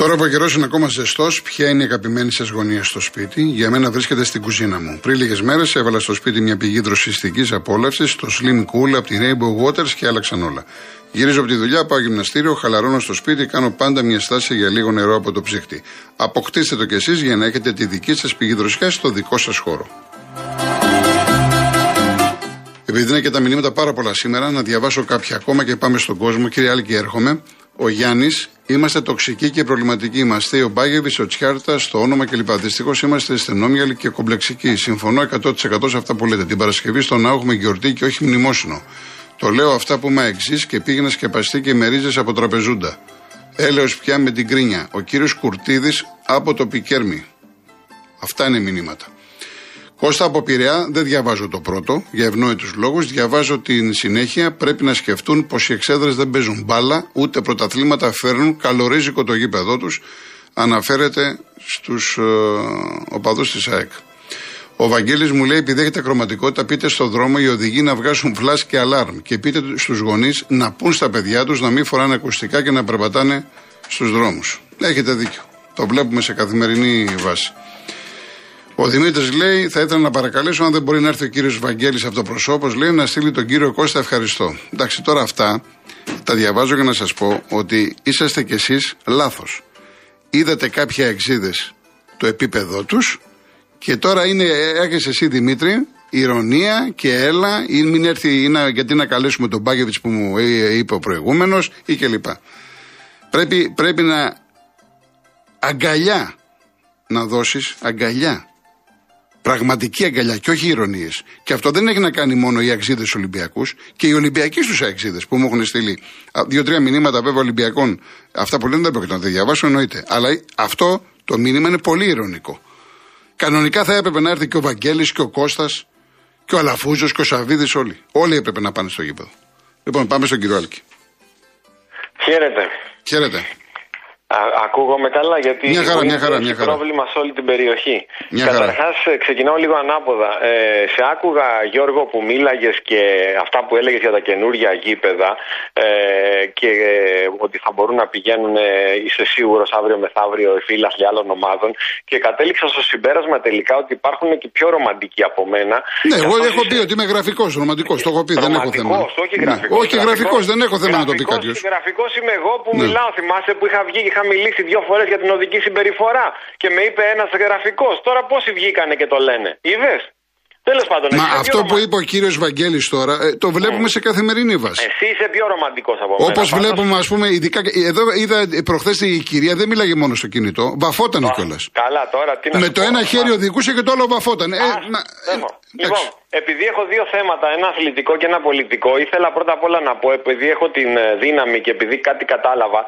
Τώρα που ο καιρός είναι ακόμα ζεστός, ποια είναι η αγαπημένη σας γωνία στο σπίτι; Για μένα βρίσκεται στην κουζίνα μου. Πριν λίγες μέρες έβαλα στο σπίτι μια πηγή δροσιστικής απόλαυσης, το Slim Cool από τη Rainbow Waters και άλλαξαν όλα. Γυρίζω από τη δουλειά, πάω γυμναστήριο, χαλαρώνω στο σπίτι, κάνω πάντα μια στάση για λίγο νερό από το ψύχτη. Αποκτήστε το κι εσείς για να έχετε τη δική σας πηγή δροσιάς στο δικό σας χώρο. Επειδή είναι και τα μηνύματα πάρα πολλά σήμερα, να διαβάσω κάποια ακόμα και πάμε στον κόσμο. Κύριε Άλκη, έρχομαι. Ο Γιάννης, είμαστε τοξικοί και προβληματικοί. Είμαστε ο Μπάγεβι, ο Τσιάρτα, το όνομα κλπ. Δυστυχώ είμαστε στενόμυαλοι και κομπλεξικοί. Συμφωνώ 100% σε αυτά που λέτε. Την Παρασκευή στο να έχουμε γιορτή και όχι μνημόσυνο. Το λέω αυτά που είμαι εξής και πήγαινε σκεπαστεί και μερίζε από τραπεζούντα. Έλεος πια με την κρίνια. Ο κύριος Κουρτίδης από το Πικέρμι. Αυτά είναι μηνύματα. Κώστα από Πειραιά, δεν διαβάζω το πρώτο για ευνόητους λόγους. Διαβάζω την συνέχεια. Πρέπει να σκεφτούν πως οι εξέδρες δεν παίζουν μπάλα, ούτε πρωταθλήματα φέρνουν. Καλορίζικο το γήπεδό τους. Αναφέρεται στους ε, οπαδούς της ΑΕΚ. Ο Βαγγέλης μου λέει: Επειδή έχετε κροματικότητα, πείτε στο δρόμο οι οδηγοί να βγάζουν φλάσ και αλάρμ. Και πείτε στους γονείς να πούν στα παιδιά τους να μην φοράνε ακουστικά και να περπατάνε στους δρόμους. Έχετε δίκιο. Το βλέπουμε σε καθημερινή βάση. Ο Δημήτρης λέει: Θα ήθελα να παρακαλέσω, αν δεν μπορεί να έρθει ο κύριος Βαγγέλης αυτοπροσώπω, λέει να στείλει τον κύριο Κώστα ευχαριστώ. Εντάξει, τώρα αυτά τα διαβάζω για να σας πω ότι είσαστε κι εσείς λάθος. Είδατε κάποια εξίδες το επίπεδό τους και τώρα είναι, έρχεσαι εσύ Δημήτρη, ηρωνία και έλα, ή μην έρθει, ή να, γιατί να καλέσουμε τον Μπάκεβιτς που μου είπε ο προηγούμενος ή κλπ. Πρέπει, πρέπει να αγκαλιά να δώσεις αγκαλιά Πραγματική αγκαλιά και όχι ηρωνίες. Και αυτό δεν έχει να κάνει μόνο οι αξίδες Ολυμπιακούς και οι Ολυμπιακοί στους αξίδες που μου έχουν στείλει. Δύο-τρία μηνύματα βέβαια Ολυμπιακών. Αυτά που λένε δεν πρόκειται να τα διαβάσω εννοείται. Αλλά αυτό το μήνυμα είναι πολύ ηρωνικό. Κανονικά θα έπρεπε να έρθει και ο Βαγγέλης και ο Κώστας και ο Αλαφούζος και ο Σαββίδης όλοι. Όλοι έπρεπε να πάνε στο γήπεδο. Λοιπόν, πάμε στον κύριο Άλκη. Χαίρετε. Χαίρετε. Ακούγομαι καλά γιατί μια χαρά, μια χαρά, μια χαρά. πρόβλημα σε όλη την περιοχή. Καταρχάς, ε, ξεκινάω λίγο ανάποδα. Ε, σε άκουγα, Γιώργο, που μίλαγες και αυτά που έλεγες για τα καινούργια γήπεδα ε, και ε, ότι θα μπορούν να πηγαίνουν, ε, είσαι σίγουρος, αύριο μεθαύριο οι φίλαθλοι άλλων ομάδων. Και κατέληξα στο συμπέρασμα τελικά ότι υπάρχουν και πιο ρομαντικοί από μένα. Ναι, εγώ έχω πει ότι είμαι γραφικός, ρομαντικός. Το έχω πει, δεν έχω θέμα. Όχι γραφικός. Ναι. Όχι γραφικός, δεν έχω θέμα να το πει κάποιος. Γραφικός είμαι εγώ που ναι. μιλάω, θυμάσαι που είχα βγει, είχα μιλήσει δύο φορές για την οδική συμπεριφορά και με είπε ένας γραφικός. Τώρα πόσοι βγήκανε και το λένε. Είδες. Τέλος πάντων. Μα αυτό που είπε ο κύριος Βαγγέλης τώρα, ε, το βλέπουμε mm. σε καθημερινή βάση. Εσύ είσαι πιο ρομαντικός από μένα. Όπως βλέπουμε, ας πούμε, ειδικά. Εδώ είδα προχθές η κυρία δεν μίλαγε μόνο στο κινητό, βαφόταν κιόλας. Καλά, τώρα τι να Με το ένα χέρι οδηγούσε και το άλλο βαφόταν. Ε, να, ε, λοιπόν, επειδή έχω δύο θέματα, ένα αθλητικό και ένα πολιτικό, ήθελα πρώτα απ' όλα να πω, επειδή έχω την ε, δύναμη και επειδή κάτι κατάλαβα,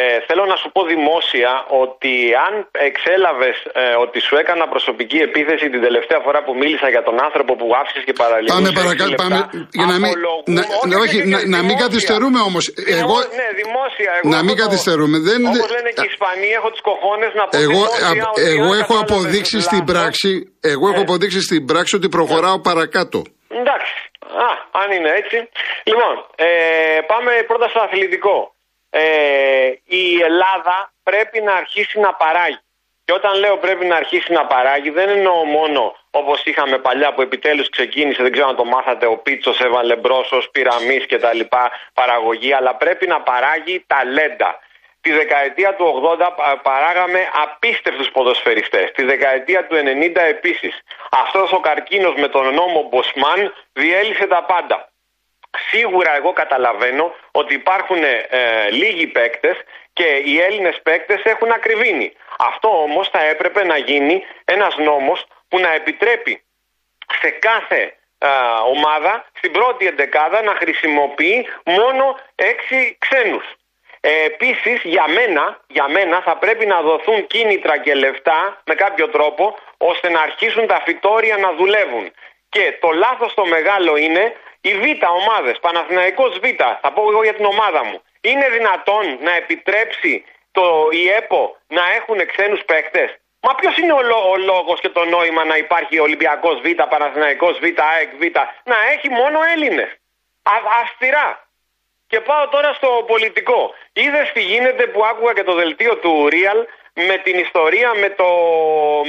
ε, θέλω να σου πω δημόσια ότι αν εξέλαβες ε, ότι σου έκανα προσωπική επίθεση την τελευταία φορά που μίλησα για τον άνθρωπο που άφησες και παραλίγο. Πάμε παρακάτω. Πάμε. Για να μην, να, όχι, όχι, να, να μην καθυστερούμε όμως. Εγώ, ναι, δημόσια. Εγώ να μην καθυστερούμε. Δεν, όπως λένε και οι Ισπανοί, έχω τις κοχώνες να πω εγώ, δημόσια, α, εγώ έχω αποδείξεις στην πράξη, εγώ έχω ναι. αποδείξεις στην πράξη ότι προχωράω παρακάτω. Εντάξει. Α, αν είναι έτσι. Λοιπόν, ε, πάμε πρώτα στο αθλητικό ε, η Ελλάδα πρέπει να αρχίσει να παράγει. Και όταν λέω πρέπει να αρχίσει να παράγει, δεν εννοώ μόνο όπως είχαμε παλιά που επιτέλους ξεκίνησε, δεν ξέρω αν το μάθατε, ο Πίτσος έβαλε μπρος ως πυραμής και τα λοιπά παραγωγή, αλλά πρέπει να παράγει ταλέντα. Τη δεκαετία του 80 παράγαμε απίστευτους ποδοσφαιριστές. Τη δεκαετία του 90 επίσης. Αυτός ο καρκίνος με τον νόμο Μποσμάν διέλυσε τα πάντα. Σίγουρα εγώ καταλαβαίνω ότι υπάρχουν ε, λίγοι παίκτες και οι Έλληνες παίκτες έχουν ακριβήνει. Αυτό όμως θα έπρεπε να γίνει ένας νόμος που να επιτρέπει σε κάθε ε, ομάδα στην πρώτη εντεκάδα να χρησιμοποιεί μόνο έξι ξένους. Ε, επίσης για μένα, για μένα θα πρέπει να δοθούν κίνητρα και λεφτά με κάποιο τρόπο ώστε να αρχίσουν τα φυτόρια να δουλεύουν. Και το λάθος το μεγάλο είναι οι Β ομάδες, Παναθηναϊκός Β, θα πω εγώ για την ομάδα μου, είναι δυνατόν να επιτρέψει το ΙΕΠΟ να έχουν ξένους παίκτες; Μα ποιος είναι ο, ο λόγος και το νόημα να υπάρχει Ολυμπιακός Β, Παναθηναϊκός Β, ΑΕΚ Β, να έχει μόνο Έλληνες; Αυστηρά. Και πάω τώρα στο πολιτικό. Είδες τι γίνεται που άκουγα και το δελτίο του Real με την ιστορία με, το,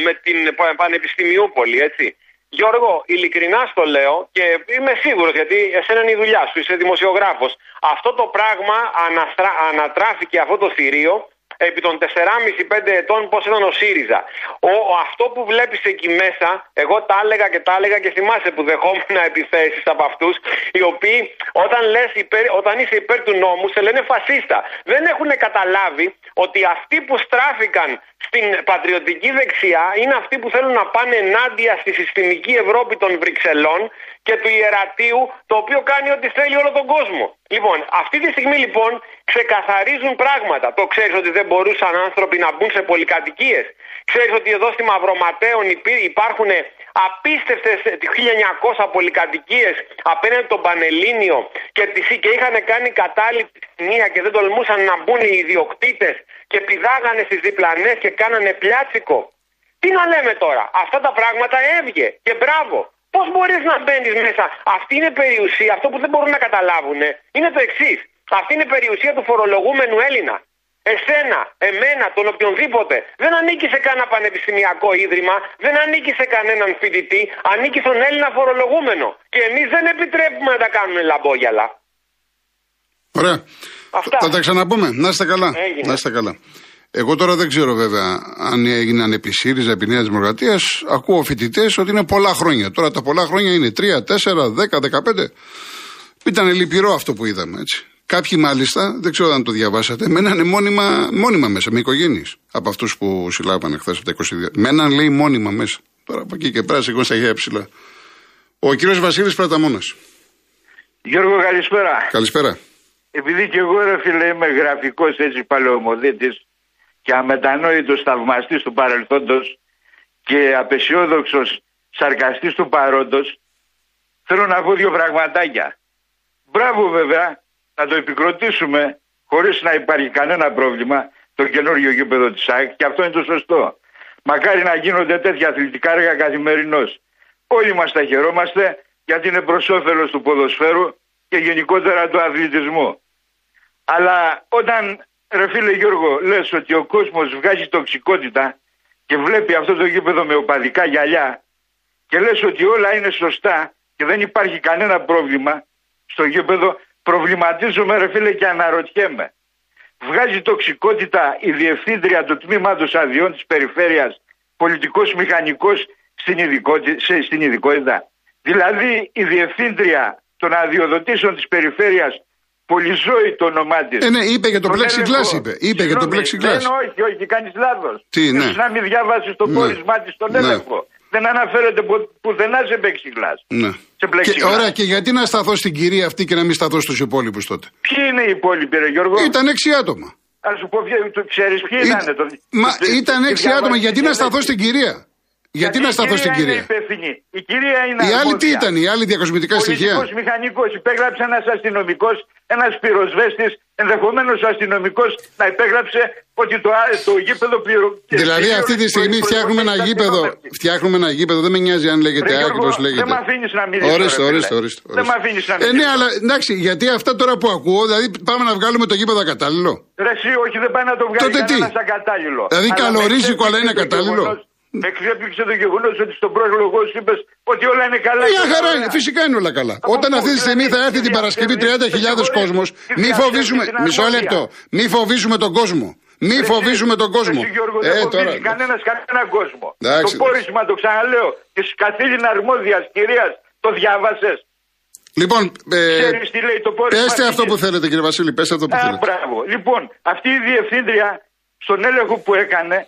με την Πανεπιστημιούπολη, έτσι. Γιώργο, ειλικρινά στο λέω και είμαι σίγουρος γιατί εσένα είναι η δουλειά σου, είσαι δημοσιογράφος. Αυτό το πράγμα αναστρα... ανατράφηκε αυτό το θηρίο επί των 4,5-5 ετών πώς ήταν ο ΣΥΡΙΖΑ. Ο, αυτό που βλέπεις εκεί μέσα, εγώ τα έλεγα και τα έλεγα και θυμάσαι που δεχόμουν επιθέσεις από αυτούς, οι οποίοι όταν, λες υπέρ, όταν είσαι υπέρ του νόμου σε λένε φασίστα. Δεν έχουν καταλάβει ότι αυτοί που στράφηκαν στην πατριωτική δεξιά είναι αυτοί που θέλουν να πάνε ενάντια στη συστημική Ευρώπη των Βρυξελών και του ιερατείου το οποίο κάνει ό,τι θέλει όλο τον κόσμο. Λοιπόν, αυτή τη στιγμή λοιπόν ξεκαθαρίζουν πράγματα. Το ξέρεις ότι δεν μπορούσαν άνθρωποι να μπουν σε πολυκατοικίες. Ξέρεις ότι εδώ στη Μαυροματέων υπάρχουν απίστευτες 1900 πολυκατοικίες απέναντι τον Πανελλήνιο και, και είχαν κάνει κατάληψη μία και δεν τολμούσαν να μπουν οι ιδιοκτήτες και πηδάγανε στις διπλανές και κάνανε πλιάτσικο. Τι να λέμε τώρα, αυτά τα πράγματα έβγε και μπράβο. Πώς μπορείς να μπαίνεις μέσα, αυτή είναι περιουσία, αυτό που δεν μπορούν να καταλάβουν είναι το εξής. Αυτή είναι περιουσία του φορολογούμενου Έλληνα. Εσένα, εμένα, τον οποιονδήποτε. Δεν ανήκει σε κανένα πανεπιστημιακό ίδρυμα, δεν ανήκει σε κανέναν φοιτητή, ανήκει στον Έλληνα φορολογούμενο. Και εμείς δεν επιτρέπουμε να τα κάνουμε λαμπόγιαλα. Ωραία. Αυτά. Θα τα ξαναπούμε. Να είστε καλά. Να είστε καλά. Εγώ τώρα δεν ξέρω βέβαια αν έγιναν επί ΣΥΡΙΖΑ, επί Νέας Δημοκρατίας. Ακούω φοιτητές ότι είναι πολλά χρόνια. Τώρα τα πολλά χρόνια είναι 3, 4, 10, 15. Ήταν λυπηρό αυτό που είδαμε έτσι. Κάποιοι μάλιστα, δεν ξέρω αν το διαβάσατε, μένανε μόνιμα, μόνιμα μέσα με οικογένειες από αυτούς που συλλάβανε χθες από τα 22. Μέναν λέει μόνιμα μέσα. Τώρα από εκεί και πέρα σηκώνει στα χέρια ψηλά. Ο κύριος Βασίλης Πραταμόνα. Γιώργο, καλησπέρα. Καλησπέρα. Επειδή και εγώ ρε φίλε είμαι γραφικός έτσι παλαιομοδίτης και αμετανόητος θαυμαστής του παρελθόντος και απεσιόδοξος σαρκαστής του παρόντος, θέλω να πω δύο πραγματάκια. Μπράβο βέβαια να το επικροτήσουμε χωρίς να υπάρχει κανένα πρόβλημα το καινούριο γήπεδο της ΑΕΚ και αυτό είναι το σωστό. Μακάρι να γίνονται τέτοια αθλητικά έργα καθημερινώς. Όλοι μας τα χαιρόμαστε γιατί είναι προς όφελος του ποδοσφαίρου και γενικότερα του αθλητισμού. Αλλά όταν, ρε φίλε Γιώργο, λες ότι ο κόσμος βγάζει τοξικότητα και βλέπει αυτό το γήπεδο με οπαδικά γυαλιά και λες ότι όλα είναι σωστά και δεν υπάρχει κανένα πρόβλημα στο γήπεδο, προβληματίζομαι ρε φίλε και αναρωτιέμαι. Βγάζει τοξικότητα η διευθύντρια του τμήματος αδειών της περιφέρειας, πολιτικός μηχανικός στην ειδικότητα, στην ειδικότητα. Δηλαδή η διευθύντρια των αδειοδοτήσεων της περιφέρειας Πολυζώη το όνομά της. Ε, ναι, είπε για το plexiglass, είπε. Είπε για το plexiglass. Δεν, όχι, όχι, κάνει λάθος. Τι, ναι. να μην διάβασε το ναι. πόρισμα της στον ναι. έλεγχο δεν αναφέρεται που, πουθενά σε plexiglass. Ναι. Σε Και, ωραία, και γιατί να σταθώ στην κυρία αυτή και να μην σταθώ στους υπόλοιπους τότε; Ποιοι είναι οι υπόλοιποι, ρε Γιώργο; Ήταν έξι άτομα. Α σου πω, ξέρεις ποιοι Ή... ήταν. Το... Μα ήταν έξι άτομα, γιατί να σταθώ στην κυρία; Γιατί να σταθώ στην κυρία. Είναι η κυρία είναι Η άλλη τι ήταν, η άλλη διακοσμητικά στοιχεία; Ο μηχανικός υπέγραψε ένας αστυνομικός, ένας πυροσβέστης, ενδεχομένως ο αστυνομικός να υπέγραψε ότι το, το γήπεδο πληρω... Δηλαδή αυτή τη στιγμή φτιάχνουμε ένα γήπεδο. Φτιάχνουμε ένα γήπεδο, δεν με νοιάζει αν λέγεται Άκη, πώς λέγεται. Δεν με αφήνεις να μιλήσει. Ορίστε, ορίστε, ορίστε. Δεν με αφήνεις να μιλήσει. Ε, ναι, αλλά εντάξει, γιατί αυτά τώρα που ακούω, δηλαδή πάμε να βγάλουμε το γήπεδο ακατάλληλο. Ρε, εσύ, όχι, δεν πάει να το βγάλει κανένας ακατάλληλο. Δηλαδή καλορίζικο, αλλά είναι κατάλληλο. Με εξέπληξε το γεγονός ότι στον πρόλογο σου είπες ότι όλα είναι καλά. Μια χαρά είναι, φυσικά είναι όλα καλά. Όταν αυτή τη στιγμή θα έρθει την Παρασκευή 30.000 κόσμος, μη φοβήσουμε. Μισό λεπτό. Μη φοβήσουμε τον κόσμο. Μη φοβήσουμε τον κόσμο. Ε, τώρα. Κανένας κανέναν κόσμο. Το πόρισμα, το ξαναλέω, της καθήλυνα αρμόδιας κυρίας, το διάβασες. Λοιπόν, ε, πέστε αυτό που θέλετε κύριε Βασίλη, πέστε αυτό που θέλετε. Μπράβο. Λοιπόν, αυτή η διευθύντρια στον έλεγχο που έκανε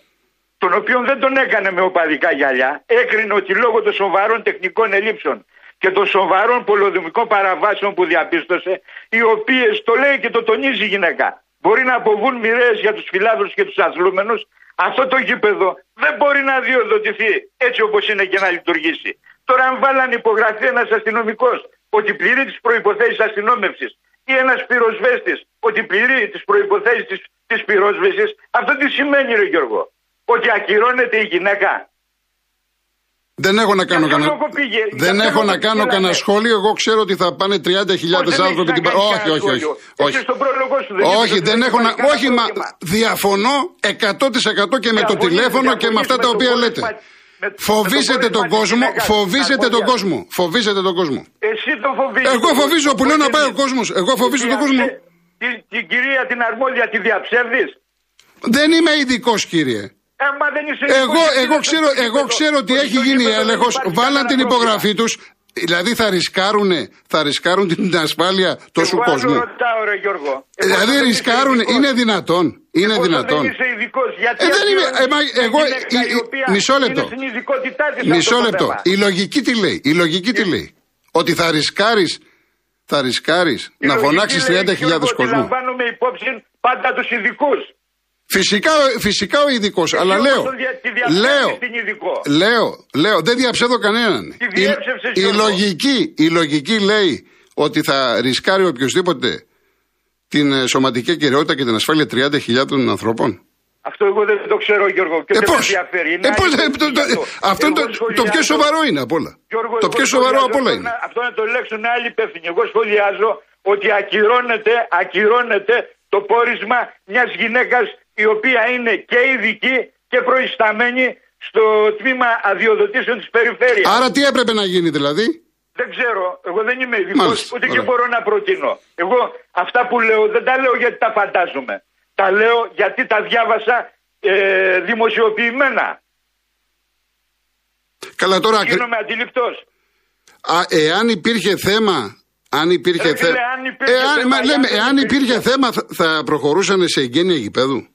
τον οποίο δεν τον έκανε με οπαδικά γυαλιά, έκρινε ότι λόγω των σοβαρών τεχνικών ελλείψεων και των σοβαρών πολυοδομικών παραβάσεων που διαπίστωσε, οι οποίες το λέει και το τονίζει η γυναίκα, μπορεί να αποβούν μοιραίες για τους φιλάδου και τους αθλούμενους, αυτό το γήπεδο δεν μπορεί να διοδοτηθεί έτσι όπως είναι και να λειτουργήσει. Τώρα, αν βάλαν υπογραφή ένας αστυνομικός ότι πληρεί τις προποθέσει αστυνόμευσης ή ένας πυροσβέστης ότι πληρεί τις προποθέσει της πυρόσβεσης, αυτό τι σημαίνει, Ρε Γιώργο; Ότι ακυρώνεται η γυναίκα. Δεν έχω να κάνω Για ποιο κανένα. λόγο πήγε, για Δεν ποιο έχω λόγο να κάνω πήγε, κανένα λέτε. σχόλιο. Εγώ ξέρω ότι θα πάνε 30.000 δεν άνθρωποι έχεις την να πα- κάνεις Όχι, όχι, όχι. κανένα όχι. Εσύ στον πρόλογο σου δεν Όχι, είπες δεν ότι έχω να. υπάρχει Όχι, κανένα μα πρόβλημα. διαφωνώ 100% και με το Διαφωνείς, τηλέφωνο και με διαφωνείς αυτά με τα το οποία πόρισμα- λέτε. με- με το Φοβήσετε πόρισμα τον της κόσμο, γυναίκας, φοβήσετε τον αρμόδια. κόσμο. Φοβήσετε τον κόσμο. Εσύ τον φοβίζεις. Εγώ φοβίζω που λέω να πάει ο Φοβίζεις. κόσμος. Εγώ φοβίζω τον κόσμο. Την, την κυρία την αρμόδια τη διαψεύδεις. Δεν είμαι ειδικός, κύριε. Ε, μα δεν είσαι Εγώ, ειδικός, εγώ, είσαι ξέρω, στο εγώ γήπεδο. ξέρω ότι Ότι έχει στο γίνει γήπεδο δεν έλεγχος. υπάρχει Βάλαν κανένα την πρόβλημα. υπογραφή τους. Δηλαδή θα ρισκάρουνε, θα ρισκάρουν την ασφάλεια τόσου Εγώ άλλο κόσμου. ρωτάω, ρε Γιώργο. Εφόσον Δηλαδή δεν είσαι ρισκάρουν, ειδικός, είναι δυνατόν. Είναι εφόσον δυνατόν. Δεν είσαι ειδικός, γιατί Ε, δεν είμαι- αφιερώνεις ε, μα μια εγώ- γυναίκα η- η η- οποία μισό λεπτό. Είναι στην ειδικότητά της Μισό αυτό το λεπτό. θέμα. Η λογική τι λέει. Η λογική τι λέει. Ότι θα ρισκάρεις θα ρισκάρεις Η να λογική φωνάξεις λέει, 30.000 Γιώργο, ότι κόσμου. λαμβάνουμε υπόψη πάντα τους ειδικούς. Φυσικά, φυσικά ο ειδικός, αλλά όμως λέω. τον δια- τη διαψεύδεις Λέω, την ειδικό; λέω, λέω, δεν διαψεύδω κανέναν. Τη Η, διέψευσες, η Γιώργο. λογική, η λογική λέει ότι θα ρισκάρει οποιοδήποτε την ε, σωματική κυριότητα και την ασφάλεια 30.000 ανθρώπων. Αυτό εγώ δεν το ξέρω Γιώργο και Ε, δεν πώς; με ενδιαφέρει. Είναι Ε, πώς, άλλη ε, το- το- αυτό. αυτό είναι Εγώ το, το πιο σχολιάζω- σοβαρό είναι απ' όλα. Γιώργο, το εγώ πιο σοβαρό σχολιάζω απ' όλα αυτό είναι. να- Αυτό να το λέξουν άλλοι υπεύθυνοι. Εγώ σχολιάζω ότι ακυρώνεται, ακυρώνεται το πόρισμα μιας γυναίκας η οποία είναι και ειδική και προϊσταμένη στο τμήμα αδειοδοτήσεων της περιφέρειας. Άρα τι έπρεπε να γίνει δηλαδή; Δεν ξέρω, εγώ δεν είμαι ειδικός, Μάλιστα, ούτε και ωραία. μπορώ να προτείνω. Εγώ αυτά που λέω δεν τα λέω γιατί τα φαντάζομαι. Τα λέω γιατί τα διάβασα ε, δημοσιοποιημένα. Καλά τώρα, ακρι- Γίνομαι αντιληπτός. α, εάν υπήρχε θέμα, αν υπήρχε Ρε φίλε, θέμα. αν υπήρχε εάν, θέμα, μα, για λέμε, δεν εάν υπήρχε υπήρχε θέμα, θα, θα προχωρούσαν σε εγγένεια γηπέδου;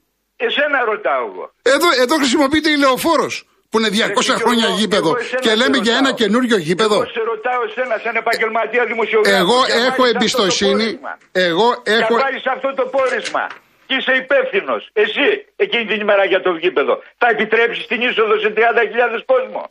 Εσένα ρωτάω εγώ. Εδώ, εδώ χρησιμοποιείται η λεωφόρος που είναι 200 Ρε, χρόνια εγώ- γήπεδο. εγώ εσένα Και σε λέμε για ρωτάω. ένα καινούριο γήπεδο. Εγώ σε ρωτάω εσένα σαν επαγγελματία δημοσιογράφο. Εγώ Διαβάζεις έχω αυτό το εμπιστοσύνη. πόρισμα. Εγώ έχω. Διαβάζεις αυτό το πόρισμα. Και είσαι υπεύθυνος. Εσύ εκείνη την ημέρα για το γήπεδο. Θα επιτρέψεις την είσοδο σε 30.000 κόσμο.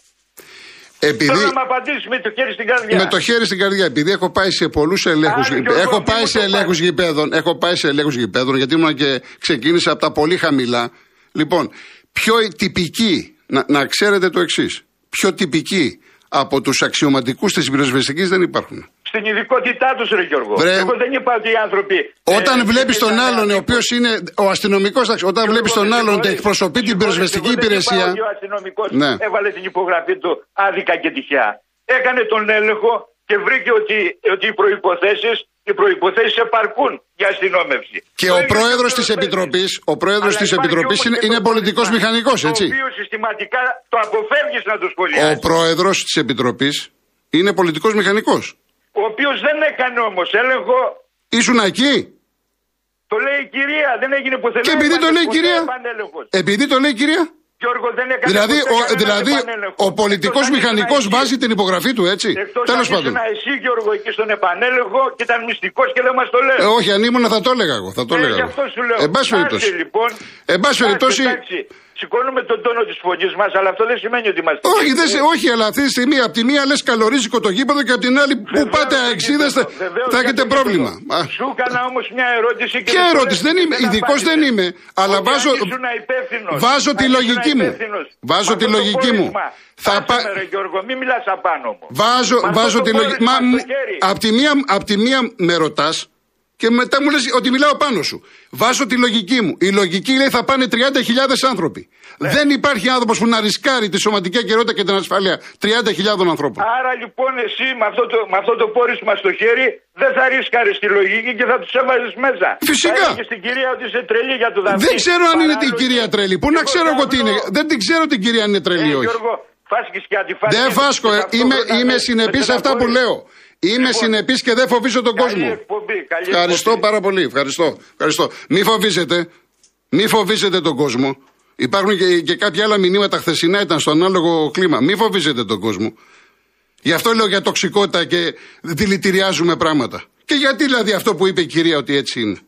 Επειδή. Θέλω να μου απαντήσεις με το χέρι στην καρδιά. Με το χέρι στην καρδιά, επειδή έχω πάει σε πολλούς ελέγχους. Άρα, Γιώργο, Έχω μη πάει μου σε το ελέγχους πάρεις. γηπέδων. Έχω πάει σε ελέγχους γηπέδων, γιατί ήμουν και ξεκίνησα από τα πολύ χαμηλά. Λοιπόν, πιο τυπική, να, να ξέρετε το εξής. Πιο τυπική από τους αξιωματικούς της πυροσβεστικής δεν υπάρχουν. Στην ειδικότητά τους, Ρε Γιώργο. Βρε. Εγώ δεν είπα ότι οι άνθρωποι. Όταν ε, βλέπεις τον ήταν άλλον, ο ανήκουν. οποίος είναι ο αστυνομικός, όταν Γιώργο, βλέπεις τον με άλλον και συγχωρείς. εκπροσωπεί την Συγχωρείς, πυροσβεστική εγώ δεν είπα υπηρεσία. ότι ο αστυνομικός Ναι. έβαλε την υπογραφή του άδικα και τυχαία. Έκανε τον έλεγχο και βρήκε ότι, ότι οι προποθέσει οι προϋποθέσεις επαρκούν για αστυνόμευση. Και Το ο ίδιο πρόεδρος και της το Επιτροπής, ο πρόεδρος Αλλά της υπάρχει Επιτροπής όμως είναι, και είναι το πολιτικός πρόβλημα, μηχανικός, έτσι. Το οποίο συστηματικά το αποφεύγεις να το Ο σχολιάσει. πρόεδρος της Επιτροπής είναι πολιτικός μηχανικός. Ο οποίος δεν έκανε όμως έλεγχο. Ήσουν εκεί; Το λέει η κυρία, δεν έγινε πουθενά. Και επειδή το λέει η επανε- κυρία. επανέλεγχος. Επειδή το λέει η κυρία. Γιώργο, δεν έκανε Δηλαδή, ποτέ ο, κανένας δηλαδή επανέλεγχος. ο πολιτικός Εκτός αν μηχανικός ήσουν εσύ. βάζει την υπογραφή του, έτσι; Εκτός Τέλος αν πάντων. ήσουν εσύ Γιώργο εκεί στον επανέλεγχο και ήταν μυστικός και δεν μας το λέει. Ε, όχι, αν ήμουν θα το έλεγα εγώ. Θα το Ε, έλεγα γι' εγώ. αυτό σου λέω. Εν πάση Άσε, περιπτώσει. λοιπόν. Εν πάση Άσε, περιπτώσει. Εντάξει. Σηκώνουμε τον τόνο της φωνής μας, αλλά αυτό δεν σημαίνει ότι είμαστε... Όχι, δεν, σε- όχι, αλλά αυτή τη στιγμή από τη μία λες καλορίζικο το γήπεδο και από την άλλη που Βεβαίως, πάτε για το αεξίδε γήπεδο. Βεβαίως, θα για έχετε το πρόβλημα. γήπεδο. Α, Σου έκανα όμως μια ερώτηση και... Ποια δεν ερώτηση, δεν είμαι, ειδικός απάντησες. δεν είμαι, αλλά Ότι βάζω, αν ήσουν υπεύθυνος, βάζω τη αν ήσουν λογική μου. υπεύθυνος, Βάζω με τη αυτό το λογική μου. πόρισμα, Θα άσε πα- με, ρε, Γιώργο, μην μιλάς απάνω μου. Βάζω, Με αυτό βάζω το τη λογική. πόρισμα Μα στο χέρι. απ' τη, μία, απ' τη μία με ρωτάς και μετά μου λες ότι μιλάω πάνω σου. Βάζω τη λογική μου. Η λογική λέει θα πάνε 30.000 άνθρωποι. Ναι. Δεν υπάρχει άνθρωπος που να ρισκάρει τη σωματική ακαιρεότητα και την ασφάλεια 30.000 ανθρώπων. Άρα λοιπόν εσύ με αυτό, το, με αυτό το πόρισμα στο χέρι δεν θα ρίσκαρες τη λογική και θα τους έβαζες μέσα. Φυσικά. Θα έλεγες στην κυρία ότι είσαι τρελή για το δαφνί. Δεν ξέρω αν είναι την Παράλογη. κυρία τρελή. Πού να Εγώ ξέρω εγώ τι είναι. διαβάζω. Δεν την ξέρω την κυρία αν είναι τρελή ή Ε, όχι. Γιώργο, φάσκεις και αντιφάσκεις. Δεν φάσκω. ε, Και Είμαι, ταυτόχρονα είμαι με- συνεπής με σε αυτά που στεναχωρείς. λέω. Είμαι Λοιπόν, συνεπής και δεν φοβίζω τον καλή κόσμο. εκπομπή, καλή Ευχαριστώ εκπομπή. πάρα πολύ. Ευχαριστώ. Ευχαριστώ. Μη φοβίζετε. Μη φοβίζετε τον κόσμο. Υπάρχουν και, και κάποια άλλα μηνύματα χθεσινά ήταν στο ανάλογο κλίμα. Μη φοβίζετε τον κόσμο. Γι' αυτό λέω για τοξικότητα και δηλητηριάζουμε πράγματα. Και γιατί δηλαδή αυτό που είπε η κυρία ότι έτσι είναι.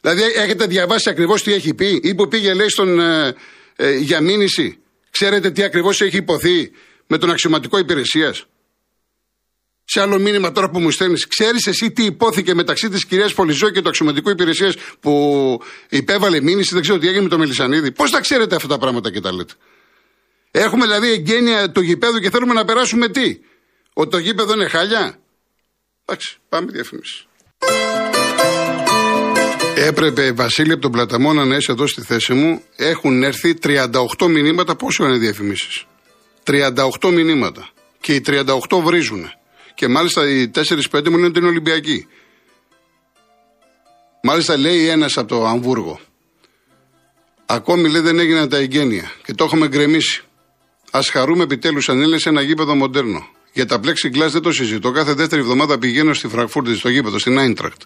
Δηλαδή έχετε διαβάσει ακριβώς τι έχει πει ή που πήγε λέει στον, ε, ε, για μήνυση. Ξέρετε τι ακριβώς έχει υποθεί με τον αξιωματικό υπηρεσίας; Σε άλλο μήνυμα τώρα που μου στέλνεις, ξέρεις εσύ τι υπόθηκε μεταξύ της κυρίας Πολυζό και του αξιωματικού υπηρεσίας που υπέβαλε μήνυση, δεν ξέρω τι έγινε με το Μελισανίδη. Πώς τα ξέρετε αυτά τα πράγματα και τα λέτε; Έχουμε δηλαδή εγγένεια το γηπέδο και θέλουμε να περάσουμε τι; Ότι το γήπεδο είναι χάλια; Εντάξει, πάμε διαφήμιση. Έπρεπε Βασίλη από τον Πλαταμόνα να είσαι εδώ στη θέση μου. Έχουν έρθει 38 μηνύματα. Πόσο είναι διαφημίσεις; 38 μηνύματα. Και οι 38 βρίζουν. Και μάλιστα οι 4-5 μου λένε ότι είναι Ολυμπιακοί. Μάλιστα λέει ένας από το Αμβούργο. Ακόμη λέει δεν έγιναν τα εγγένεια και το έχουμε γκρεμίσει. Α χαρούμε επιτέλους αν είναι σε ένα γήπεδο μοντέρνο. Για τα plexiglass δεν το συζητώ. Κάθε δεύτερη εβδομάδα πηγαίνω στη Φραγκφούρτη, στο γήπεδο, στην Άιντρακτ.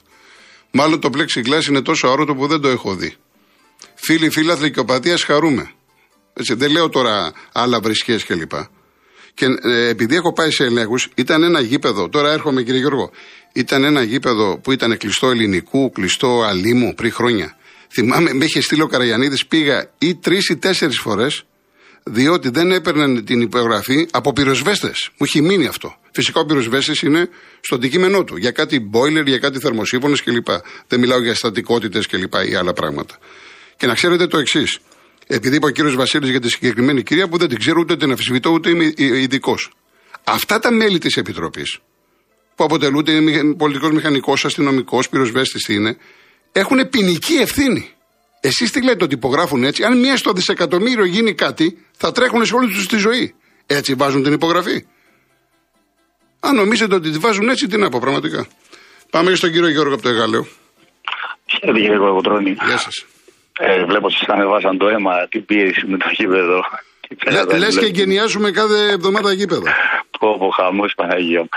Μάλλον το plexiglass είναι τόσο άρωτο που δεν το έχω δει. Φίλοι, φίλαθλοι και οπαδοί, χαρούμε. Έτσι, δεν λέω τώρα άλλα βρισκέ κλπ. Και ε, επειδή έχω πάει σε ελέγχους, ήταν ένα γήπεδο. Τώρα έρχομαι, κύριε Γιώργο. Ήταν ένα γήπεδο που ήταν κλειστό ελληνικού, κλειστό αλίμου πριν χρόνια. Θυμάμαι, με είχε στείλει ο Καραγιανίδης, πήγα ή τρεις ή τέσσερις φορές, διότι δεν έπαιρναν την υπογραφή από πυροσβέστες. Μου έχει μείνει αυτό. Φυσικά ο πυροσβέστης είναι στο αντικείμενό του. Για κάτι boiler, για κάτι θερμοσύμφωνε κλπ. Δεν μιλάω για στατικότητες κλπ. ή άλλα πράγματα. Και να ξέρετε το εξής. Επειδή είπε ο κύριος Βασίλης για τη συγκεκριμένη κυρία που δεν την ξέρω ούτε την αφισβητώ ούτε είμαι ειδικός. Αυτά τα μέλη της Επιτροπής που αποτελούνται είναι πολιτικός μηχανικός, αστυνομικός, πυροσβέστης τι είναι, έχουν ποινική ευθύνη. Εσείς τι λέτε ότι υπογράφουν έτσι; Αν μία στο δισεκατομμύριο γίνει κάτι, θα τρέχουν σε όλη τους τη ζωή. Έτσι βάζουν την υπογραφή. Αν νομίζετε ότι τη βάζουν έτσι, τι να πω πραγματικά. Πάμε στον κύριο Γιώργο από το Εγάλεο. Χαίρετε κύριε Κοκοτρόνη. Γεια σας. Ε, βλέπω σας ανεβάσαν το αίμα, την πίεση με το γήπεδο. Λε και εγκαινιάζουμε κάθε εβδομάδα γήπεδο. Πω, πω, χαμός Παναγία.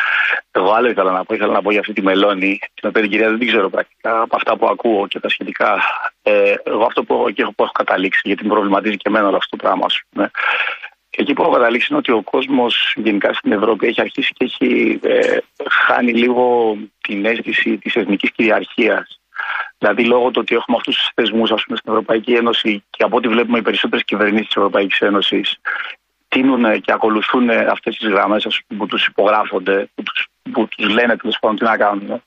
Εγώ άλλο ήθελα να πω, ήθελα να πω για αυτή τη μελώνη, την οποία την κυρία δεν την ξέρω πρακτικά, από αυτά που ακούω και τα σχετικά. Ε, εγώ αυτό που, εκεί που έχω καταλήξει, γιατί με προβληματίζει και εμένα όλο αυτό το πράγμα, ας πούμε. Εκεί που έχω καταλήξει είναι ότι ο κόσμος γενικά στην Ευρώπη έχει αρχίσει και έχει ε, χάνει λίγο την αίσθηση της εθνικής κυριαρχίας. Δηλαδή, λόγω του ότι έχουμε αυτούς τους θεσμούς στην Ευρωπαϊκή Ένωση και από ό,τι βλέπουμε οι περισσότερες κυβερνήσεις της Ευρωπαϊκής Ένωσης τίνουν και ακολουθούν αυτές τις γραμμές που τους υπογράφονται, που τους που τους λένε τέλος πάντων τι να κάνουν.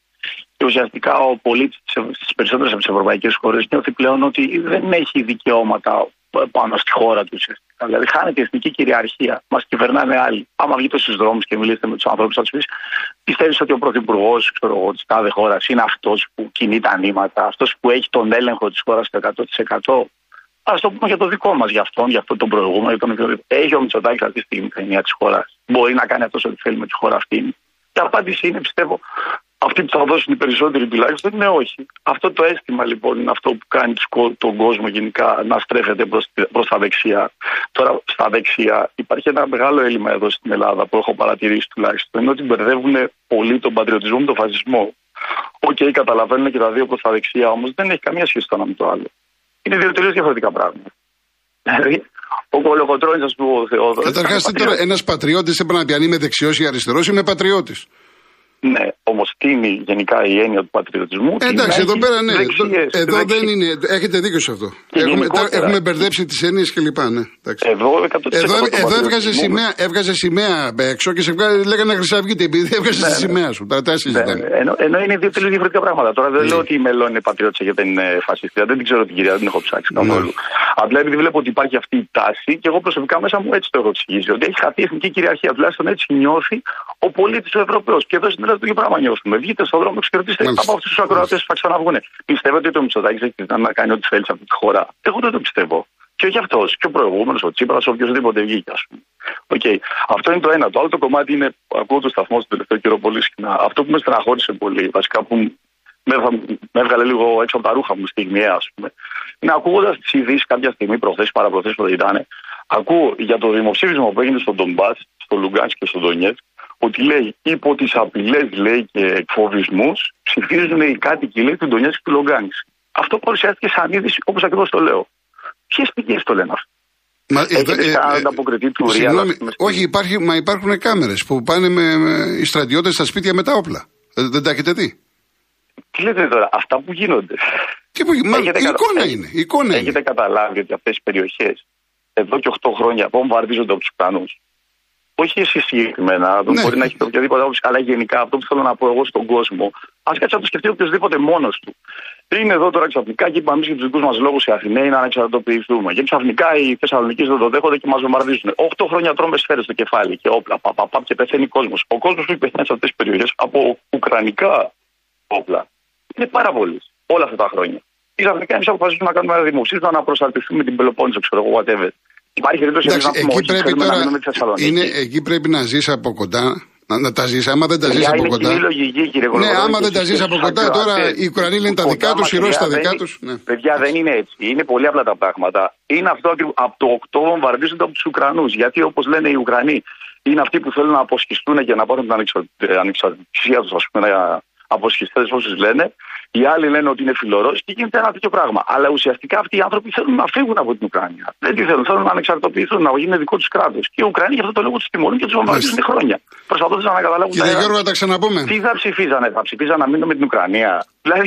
Και ουσιαστικά ο πολίτης στις περισσότερες από τις ευρωπαϊκές χώρες νιώθει πλέον ότι δεν έχει δικαιώματα πάνω στη χώρα του. Δηλαδή, χάνεται η εθνική κυριαρχία. Μας κυβερνάνε άλλοι. Άμα βγείτε στους δρόμους και μιλήσετε με τους ανθρώπους, θα τους πεις: Πιστεύεις ότι ο πρωθυπουργός της κάθε χώρας είναι αυτός που κινεί τα νήματα, αυτός που έχει τον έλεγχο της χώρας στο 100%. Α το πούμε για το δικό μας, για αυτόν, για αυτόν τον προηγούμενο. Για τον... Έχει ο Μητσοτάκης αυτή τη στιγμή την της χώρας. Μπορεί να κάνει αυτός ό,τι θέλει με τη χώρα αυτή. Η απάντηση είναι, πιστεύω, αυτοί που θα δώσουν οι περισσότεροι τουλάχιστον είναι όχι. Αυτό το αίσθημα λοιπόν είναι αυτό που κάνει τον κόσμο γενικά να στρέφεται προς τα δεξιά. Τώρα στα δεξιά υπάρχει ένα μεγάλο έλλειμμα εδώ στην Ελλάδα που έχω παρατηρήσει τουλάχιστον. Είναι ότι μπερδεύουν πολύ τον πατριωτισμό με τον φασισμό. OK, okay, καταλαβαίνουν και τα δύο προς τα δεξιά, όμως δεν έχει καμία σχέση το ένα με το άλλο. Είναι δύο τελείως διαφορετικά πράγματα. Δηλαδή, ο Κολοκοτρώνης, ας πούμε, ο Θεόδωρος. Καταρχάς, τώρα ένας πατριώτης έπρεπε να πιάνει είμαι δεξιός ή αριστερός, είμαι πατριώτης. Ναι, όμως τι είναι γενικά η έννοια του πατριωτισμού. Ε, εντάξει, εδώ πέρα ναι. Δεξιές, εδώ δεν είναι. Έχετε δίκιο σε αυτό. Έχουμε, έχουμε μπερδέψει τις έννοιες κλπ. Ναι, εδώ, εδώ, εδώ έβγαζε, σημαία, έβγαζε σημαία έξω και σε βγάζει, λέγανε Χρυσαυγίτη επειδή έβγαζε ναι, τη ναι. σημαία σου. Τα ναι, ενώ, ενώ είναι δύο τελείως διαφορετικά πράγματα. Τώρα δεν ναι. λέω ότι η Μελών είναι πατριώτη γιατί δεν είναι φασιστή. Δεν την ξέρω την κυρία, δεν την έχω ψάξει ναι. καθόλου. Απλά επειδή βλέπω ότι υπάρχει αυτή η τάση και εγώ προσωπικά μέσα μου έτσι το έχω εξηγήσει. Ότι έχει χαθεί η εθνική κυριαρχία. Τουλάχιστον έτσι νιώθει ο πολίτης ο Ευρωπαίος. Και εδώ στην Ελλάδα το ίδιο πράγμα νιώθουμε. Βγείτε στον δρόμο και ρωτήστε από αυτούς τους ακροατές που θα ξαναβγούν. Πιστεύετε ότι ο Μητσοτάκη έχει να κάνει ό,τι θέλει σε αυτή τη χώρα; Εγώ δεν το πιστεύω. Και όχι αυτός, και ο προηγούμενος, ο Τσίπρας, οποιοδήποτε βγήκε, ας πούμε. Okay. Αυτό είναι το ένα. Το άλλο το κομμάτι είναι, ακούω το σταθμό στον τελευταίο καιρό πολύ συχνά. Αυτό που με στεναχώρησε πολύ, βασικά που με, με έβγαλε λίγο έξω από τα ρούχα μου στιγμιαία, ας πούμε, είναι ακούγοντας τις ειδήσεις κάποια στιγμή, προθέσεις, παραπροθέσεις που ήταν, ακούω για το δημοψήφισμα που έγινε στον Ντομπάτ, στο Λουγκάνσκι και στον Ντονιέτ, ότι λέει υπό τις απειλές λέει και εκφοβισμούς ψηφίζουν οι κάτοικοι λέει του Ντονιέτ και του Λουγκάνσκι. Αυτό παρουσιάστηκε σαν είδηση όπως ακριβώς το λέω. Ποιες πηγές το λένε αυτό. Μα, εδώ, ε, ε, ανταποκριτή του συγγνώμη, όχι, υπάρχει, μα υπάρχουν κάμερες που πάνε με, με οι στρατιώτες στα σπίτια με τα όπλα. Δεν, δεν τα έχετε δει; Τι λέτε τώρα, αυτά που γίνονται. Τι που, μα, η εικόνα είναι. εικόνα έχετε καταλάβει ότι αυτές οι περιοχές εδώ και 8 χρόνια βομβαρδίζονται από τους Ουκρανούς; Όχι εσύ συγκεκριμένα, ναι. μπορεί να έχεις οποιαδήποτε άποψη, αλλά γενικά αυτό που θέλω να πω εγώ στον κόσμο, ας κάτσει να το σκεφτεί οποιοδήποτε μόνος του. Είναι εδώ τώρα ξαφνικά και είπαμε εμείς για τους δικούς μας λόγους οι Αθηναίοι να ανεξαρτητοποιηθούμε. Και ξαφνικά οι Θεσσαλονίκοι δεν το δέχονται και μας βομβαρδίζουν. Οχτώ χρόνια τρώμε σφαίρες στο κεφάλι και όπλα. Πα, πα, πα, και πεθαίνει κόσμος. Ο κόσμος που πεθαίνει σε αυτές τις περιοχές από ουκρανικά όπλα είναι πάρα πολύ. Όλα αυτά τα χρόνια. Και ξαφνικά εμείς αποφασίσουμε να κάνουμε ένα δημοψήφισμα να προστατευτούμε την Πελοπόννησο, ξέρω εγώ, whatever. Υπάρχει περίπτωση να εκεί πρέπει τώρα, είναι, εκεί πρέπει να ζεις από κοντά να, να τα ζεις. Άμα δεν τα ζεις από κοντά. Είναι λογική, κύριε Ναι, άμα δεν τα ζεις από κοντά, τώρα οι Ουκρανοί λένε τα δικά τους, οι Ρώσοι τα δικά τους. Ναι. Παιδιά, δεν είναι έτσι. Είναι πολύ απλά τα πράγματα. Είναι αυτό ότι από το 8 βομβαρδίζονται από τους Ουκρανούς. Γιατί όπως λένε οι Ουκρανοί, είναι αυτοί που θέλουν να αποσχιστούν και να πάρουν την ανεξαρτησία τους, ας πούμε, αποσχιστές, όσους λένε. Οι άλλοι λένε ότι είναι φιλορώσοι και γίνεται ένα τέτοιο πράγμα. Αλλά ουσιαστικά αυτοί οι άνθρωποι θέλουν να φύγουν από την Ουκρανία. Δεν τι θέλουν, θέλουν να ανεξαρτοποιηθούν, να γίνουν δικό τους κράτος. Και οι Ουκρανοί για αυτό το λόγο τους τιμωρούν και τους βομβαρδίζουν χρόνια. Προσπαθώντας να καταλάβουν. Κύριε Γιώργο, να τα ξαναπούμε. Τι θα ψηφίζανε, θα ψηφίζανε να μείνουν με την Ουκρανία; Δηλαδή,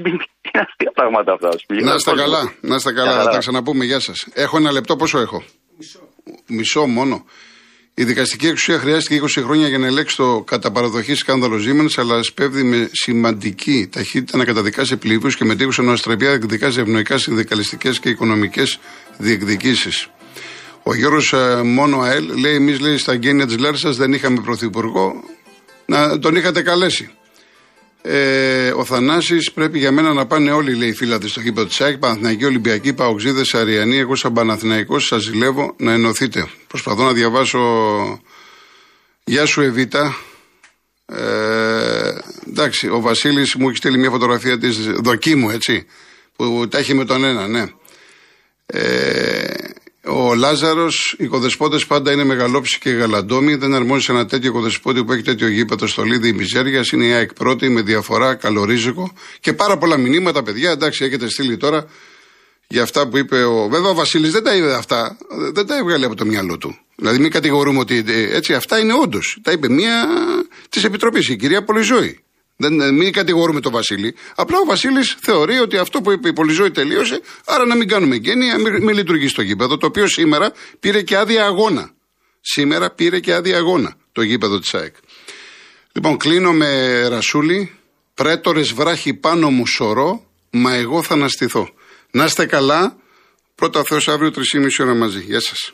είναι αστεία πράγματα αυτά. Να είστε καλά, να είστε καλά, να τα ξαναπούμε. Γεια σας. Έχω ένα λεπτό, πόσο έχω; Μισό. Μισό μόνο. Η δικαστική εξουσία χρειάστηκε 20 χρόνια για να ελέγξει το κατά παραδοχή σκάνδαλο Siemens, αλλά σπέβδει με σημαντική ταχύτητα να καταδικάσει πλήρου και με τείχου νοαστραπιά εκδικάζει ευνοϊκά συνδικαλιστικές και οικονομικές διεκδικήσεις. Ο Γιώργος ε, Μόνο ΑΕΛ λέει: Εμείς λέει στα γένεια της Λέρσας δεν είχαμε πρωθυπουργό, να τον είχατε καλέσει. Ε, ο Θανάσης πρέπει για μένα να πάνε όλοι, λέει φίλα της στο γήπεδο της ΑΕΚ, Παναθηναϊκή, Ολυμπιακή, Παοξίδες, Αριανή. Εγώ, σαν Παναθηναϊκός, σας ζηλεύω να ενωθείτε. Προσπαθώ να διαβάσω. Γεια σου, Εβίτα. Ε, εντάξει, ο Βασίλης μου έχει στείλει μια φωτογραφία της δοκίμου, μου, έτσι. Που τα έχει με τον ένα, ναι. Ε, ο Λάζαρος, οι οικοδεσπότες πάντα είναι μεγαλόψοι και γαλαντόμοι. Δεν αρμόζει ένα τέτοιο οικοδεσπότη που έχει τέτοιο γήπεδο στο Λίδι η Μιζέριας. Είναι η ΑΕΚ πρώτη με διαφορά, καλορίζικο και πάρα πολλά μηνύματα, παιδιά. Εντάξει, έχετε στείλει τώρα για αυτά που είπε ο. Βέβαια, ο Βασίλης δεν τα είπε αυτά. Δεν τα έβγαλε από το μυαλό του. Δηλαδή, μην κατηγορούμε ότι ε, έτσι αυτά είναι όντως. Τα είπε μία της Επιτροπής, η κυρία Πολυζώη. Δεν, ε, μην κατηγορούμε τον Βασίλη. Απλά ο Βασίλης θεωρεί ότι αυτό που είπε η Πολυζώη τελείωσε, άρα να μην κάνουμε γένεια, μην, μην λειτουργεί στο γήπεδο. Το οποίο σήμερα πήρε και άδεια αγώνα. Σήμερα πήρε και άδεια αγώνα το γήπεδο της ΑΕΚ. Λοιπόν, κλείνω με ρασούλη. Πρέτορες βράχει πάνω μου σωρό, μα εγώ θα αναστηθώ. Να είστε καλά. Πρώτα Θεός αύριο 3,5 ώρα μαζί. Γεια σας.